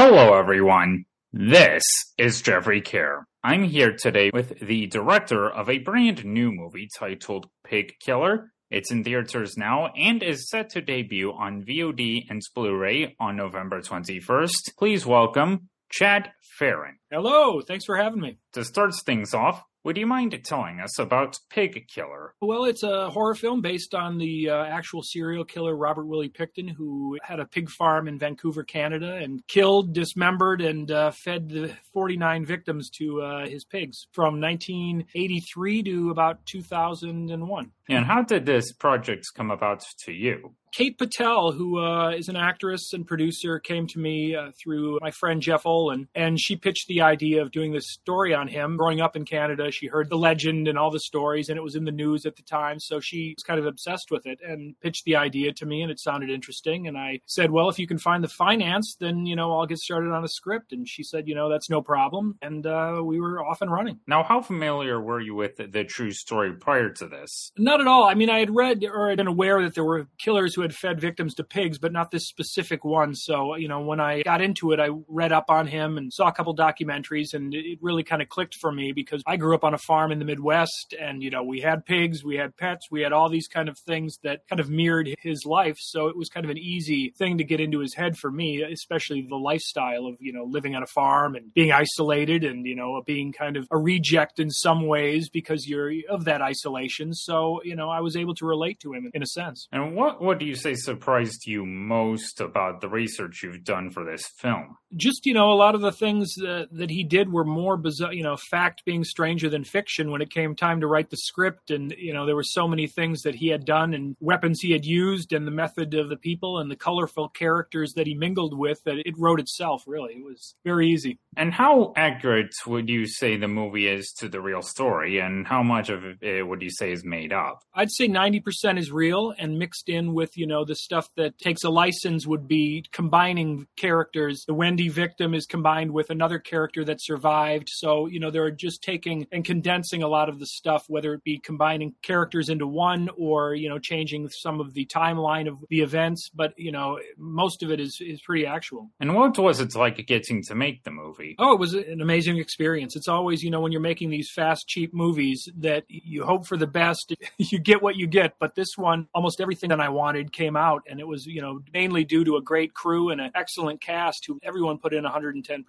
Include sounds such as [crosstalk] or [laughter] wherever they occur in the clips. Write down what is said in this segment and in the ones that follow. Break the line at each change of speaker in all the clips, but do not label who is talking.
Hello, everyone. This is Jeffrey Kare. I'm here today with the director of a brand new movie titled Pig Killer. It's in theaters now and is set to debut on VOD and Blu ray on November 21st. Please welcome Chad Ferrin.
Hello, thanks for having me.
To start things off, would you mind telling us about Pig Killer?
Well, it's a horror film based on the uh, actual serial killer Robert Willie Pickton, who had a pig farm in Vancouver, Canada, and killed, dismembered, and uh, fed the 49 victims to uh, his pigs from 1983 to about 2001.
And how did this project come about to you?
Kate Patel, who uh, is an actress and producer, came to me uh, through my friend Jeff Olan, and she pitched the idea of doing this story on him. Growing up in Canada, she heard the legend and all the stories, and it was in the news at the time, so she was kind of obsessed with it and pitched the idea to me, and it sounded interesting. And I said, "Well, if you can find the finance, then you know I'll get started on a script." And she said, "You know, that's no problem," and uh, we were off and running.
Now, how familiar were you with the, the true story prior to this?
Not at all. I mean, I had read or had been aware that there were killers who had fed victims to pigs, but not this specific one. So, you know, when I got into it, I read up on him and saw a couple documentaries, and it really kind of clicked for me because I grew up on a farm in the Midwest, and, you know, we had pigs, we had pets, we had all these kind of things that kind of mirrored his life. So it was kind of an easy thing to get into his head for me, especially the lifestyle of, you know, living on a farm and being isolated and, you know, being kind of a reject in some ways because you're of that isolation. So, you know, I was able to relate to him in a sense.
And what, what do you say surprised you most about the research you've done for this film?
Just, you know, a lot of the things that, that he did were more bizarre, you know, fact being stranger than fiction when it came time to write the script. And, you know, there were so many things that he had done and weapons he had used and the method of the people and the colorful characters that he mingled with that it wrote itself, really. It was very easy.
And how accurate would you say the movie is to the real story? And how much of it eh, would you say is made up?
I'd say 90% is real and mixed in with, you know, the stuff that takes a license would be combining characters. The Wendy victim is combined with another character that survived. So, you know, they're just taking and condensing a lot of the stuff, whether it be combining characters into one or, you know, changing some of the timeline of the events. But, you know, most of it is, is pretty actual.
And what was it like getting to make the movie?
Oh, it was an amazing experience. It's always, you know, when you're making these fast, cheap movies that you hope for the best, [laughs] you get what you get. But this one, almost everything that I wanted came out. And it was, you know, mainly due to a great crew and an excellent cast who everyone put in 110%.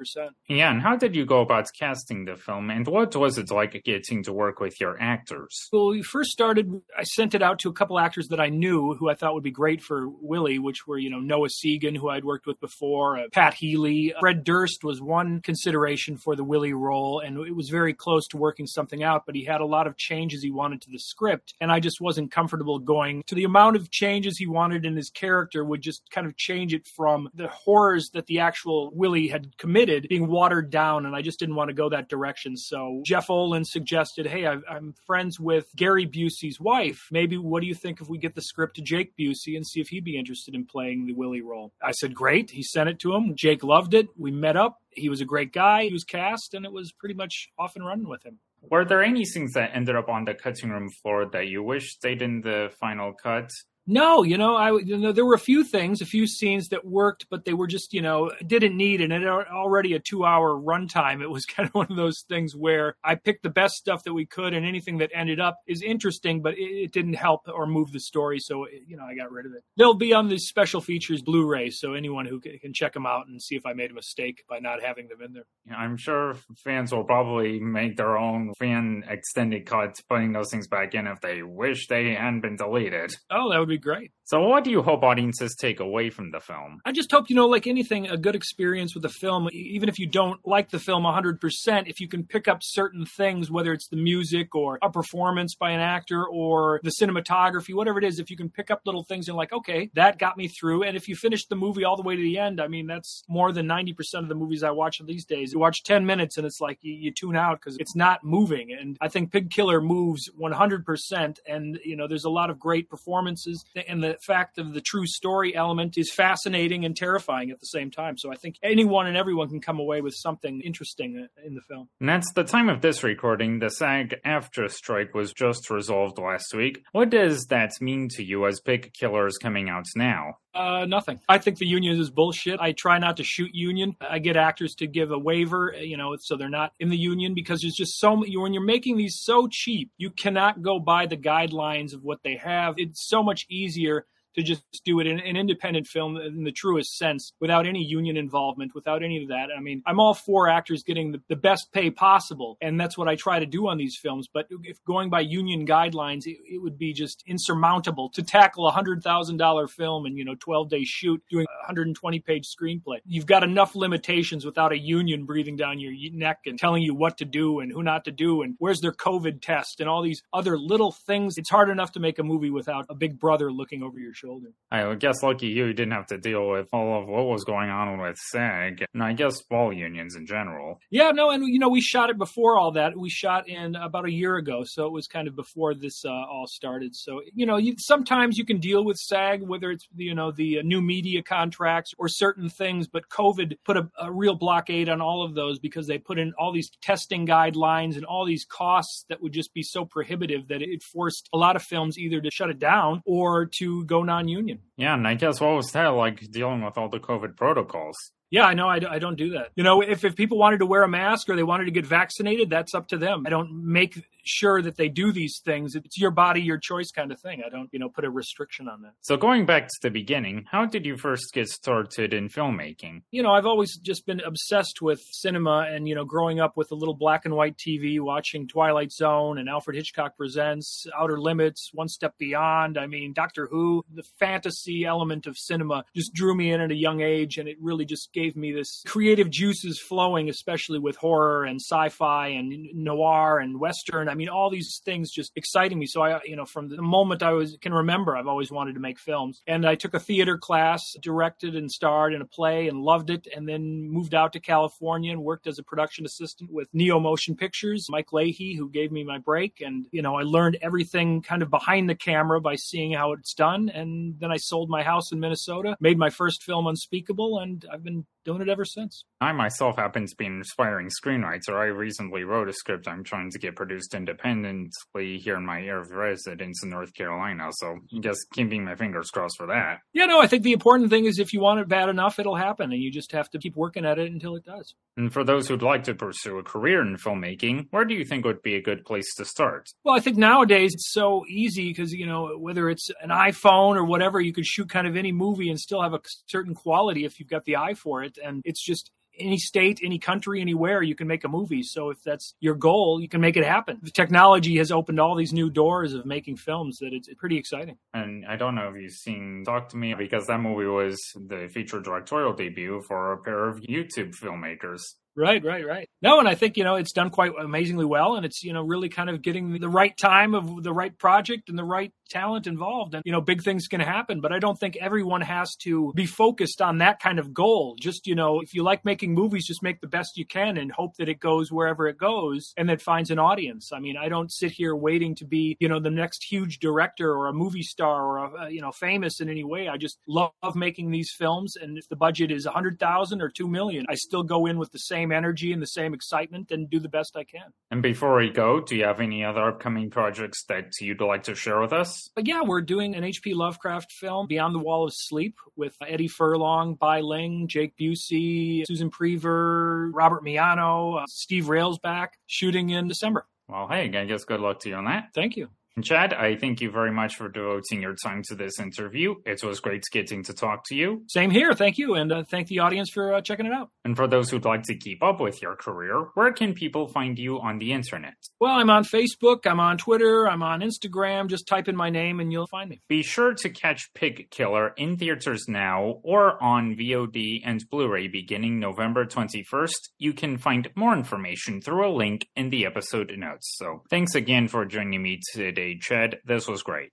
Yeah. And how did you go about casting the film? And what was it like getting to work with your actors?
Well, we first started, I sent it out to a couple actors that I knew who I thought would be great for Willie, which were, you know, Noah Segan, who I'd worked with before, uh, Pat Healy. Fred Durst was one consideration for the Willie role, and it was very close to working something out, but he had a lot of changes he wanted to the script, and I just wasn't comfortable going to the amount of changes he wanted in his character would just kind of change it from the horrors that the actual Willie had committed being watered down, and I just didn't want to go that direction. So Jeff Olan suggested, hey, i am friends with Gary Busey's wife. Maybe what do you think if we get the script to Jake Busey and see if he'd be interested in playing the Willie role? I said, great. He sent it to him. Jake loved it. We met up. He was a great guy. He was cast, and it was pretty much off and running with him.
Were there any scenes that ended up on the cutting room floor that you wish stayed in the final cut?
No, you know, I you know there were a few things, a few scenes that worked, but they were just you know didn't need and it already a two hour runtime. It was [laughs] kind of one of those things where I picked the best stuff that we could, and anything that ended up is interesting, but it, it didn't help or move the story, so it, you know I got rid of it. They'll be on the special features Blu-ray, so anyone who can, can check them out and see if I made a mistake by not having them in there.
I'm sure fans will probably make their own fan extended cuts, putting those things back in if they wish they hadn't been deleted.
Oh, that would be great.
So, what do you hope audiences take away from the film?
I just hope, you know, like anything, a good experience with a film, even if you don't like the film 100%, if you can pick up certain things, whether it's the music or a performance by an actor or the cinematography, whatever it is, if you can pick up little things and, like, okay, that got me through. And if you finish the movie all the way to the end, I mean, that's more than 90% of the movies I watch these days. You watch 10 minutes and it's like you, you tune out because it's not moving. And I think Pig Killer moves 100%. And, you know, there's a lot of great performances. And the fact of the true story element is fascinating and terrifying at the same time. So I think anyone and everyone can come away with something interesting uh, in the film.
And that's the time of this recording. The SAG AFTRA strike was just resolved last week. What does that mean to you as Pig Killer is coming out now?
Uh, nothing. I think the union is bullshit. I try not to shoot union. I get actors to give a waiver, you know, so they're not in the union because there's just so many. when you're making these so cheap, you cannot go by the guidelines of what they have. It's so much easier to just do it in an independent film in the truest sense without any union involvement, without any of that. I mean, I'm all for actors getting the, the best pay possible, and that's what I try to do on these films. But if going by union guidelines, it, it would be just insurmountable to tackle a hundred thousand dollar film and you know 12 day shoot doing a 120 page screenplay. You've got enough limitations without a union breathing down your neck and telling you what to do and who not to do and where's their COVID test and all these other little things. It's hard enough to make a movie without a big brother looking over your shoulder.
I guess lucky you, didn't have to deal with all of what was going on with SAG, and I guess all unions in general.
Yeah, no, and you know we shot it before all that. We shot in about a year ago, so it was kind of before this uh, all started. So you know, you, sometimes you can deal with SAG, whether it's you know the uh, new media contracts or certain things, but COVID put a, a real blockade on all of those because they put in all these testing guidelines and all these costs that would just be so prohibitive that it forced a lot of films either to shut it down or to go non-union.
Yeah, and I guess what was that like dealing with all the COVID protocols?
Yeah, I know. I, I don't do that. You know, if, if people wanted to wear a mask or they wanted to get vaccinated, that's up to them. I don't make sure that they do these things. It's your body, your choice kind of thing. I don't, you know, put a restriction on that.
So going back to the beginning, how did you first get started in filmmaking?
You know, I've always just been obsessed with cinema and, you know, growing up with a little black and white TV, watching Twilight Zone and Alfred Hitchcock Presents, Outer Limits, One Step Beyond. I mean, Doctor Who, the fantasy element of cinema just drew me in at a young age and it really just gave me this creative juices flowing, especially with horror and sci-fi and noir and western. I mean, all these things just exciting me. So I, you know, from the moment I was can remember, I've always wanted to make films. And I took a theater class, directed and starred in a play, and loved it. And then moved out to California and worked as a production assistant with Neo Motion Pictures, Mike Leahy, who gave me my break. And you know, I learned everything kind of behind the camera by seeing how it's done. And then I sold my house in Minnesota, made my first film, Unspeakable, and I've been doing it ever since.
I myself happen to be an aspiring screenwriter. I recently wrote a script I'm trying to get produced independently here in my area of residence in North Carolina. So just keeping my fingers crossed for that.
Yeah, no, I think the important thing is if you want it bad enough, it'll happen, and you just have to keep working at it until it does.
And for those who'd like to pursue a career in filmmaking, where do you think would be a good place to start?
Well, I think nowadays it's so easy because, you know, whether it's an iPhone or whatever, you could shoot kind of any movie and still have a certain quality if you've got the eye for it. And it's just any state, any country, anywhere, you can make a movie. So if that's your goal, you can make it happen. The technology has opened all these new doors of making films that it's pretty exciting.
And I don't know if you've seen Talk to Me because that movie was the feature directorial debut for a pair of YouTube filmmakers.
Right, right, right. No, and I think, you know, it's done quite amazingly well. And it's, you know, really kind of getting the right time of the right project and the right talent involved. And, you know, big things can happen. But I don't think everyone has to be focused on that kind of goal. Just, you know, if you like making movies, just make the best you can and hope that it goes wherever it goes and that finds an audience. I mean, I don't sit here waiting to be, you know, the next huge director or a movie star or, a, you know, famous in any way. I just love making these films. And if the budget is a hundred thousand or two million, I still go in with the same energy and the same excitement and do the best I can.
And before we go, do you have any other upcoming projects that you'd like to share with us?
But yeah, we're doing an H.P. Lovecraft film, Beyond the Wall of Sleep, with Eddie Furlong, Bai Ling, Jake Busey, Susan Priver, Robert Miano, uh, Steve Railsback, shooting in December.
Well, hey, I guess good luck to you on that.
Thank you.
And Chad, I thank you very much for devoting your time to this interview. It was great getting to talk to you.
Same here. Thank you. And uh, thank the audience for uh, checking it out.
And for those who'd like to keep up with your career, where can people find you on the internet?
Well, I'm on Facebook, I'm on Twitter, I'm on Instagram. Just type in my name and you'll find me.
Be sure to catch Pig Killer in theaters now or on VOD and Blu ray beginning November 21st. You can find more information through a link in the episode notes. So thanks again for joining me today, Chad. This was great.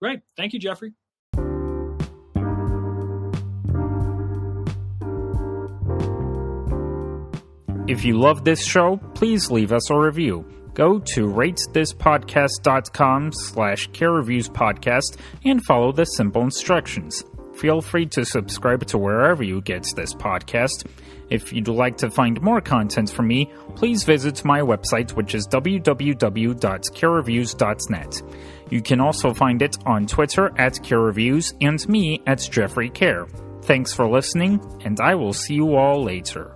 Great. Thank you, Jeffrey.
If you love this show, please leave us a review. Go to ratethispodcast.com slash kare reviews podcast and follow the simple instructions. Feel free to subscribe to wherever you get this podcast. If you'd like to find more content from me, please visit my website, which is www.karereviews.net. You can also find it on Twitter at carereviews and me at Jeffrey Kare. Thanks for listening, and I will see you all later.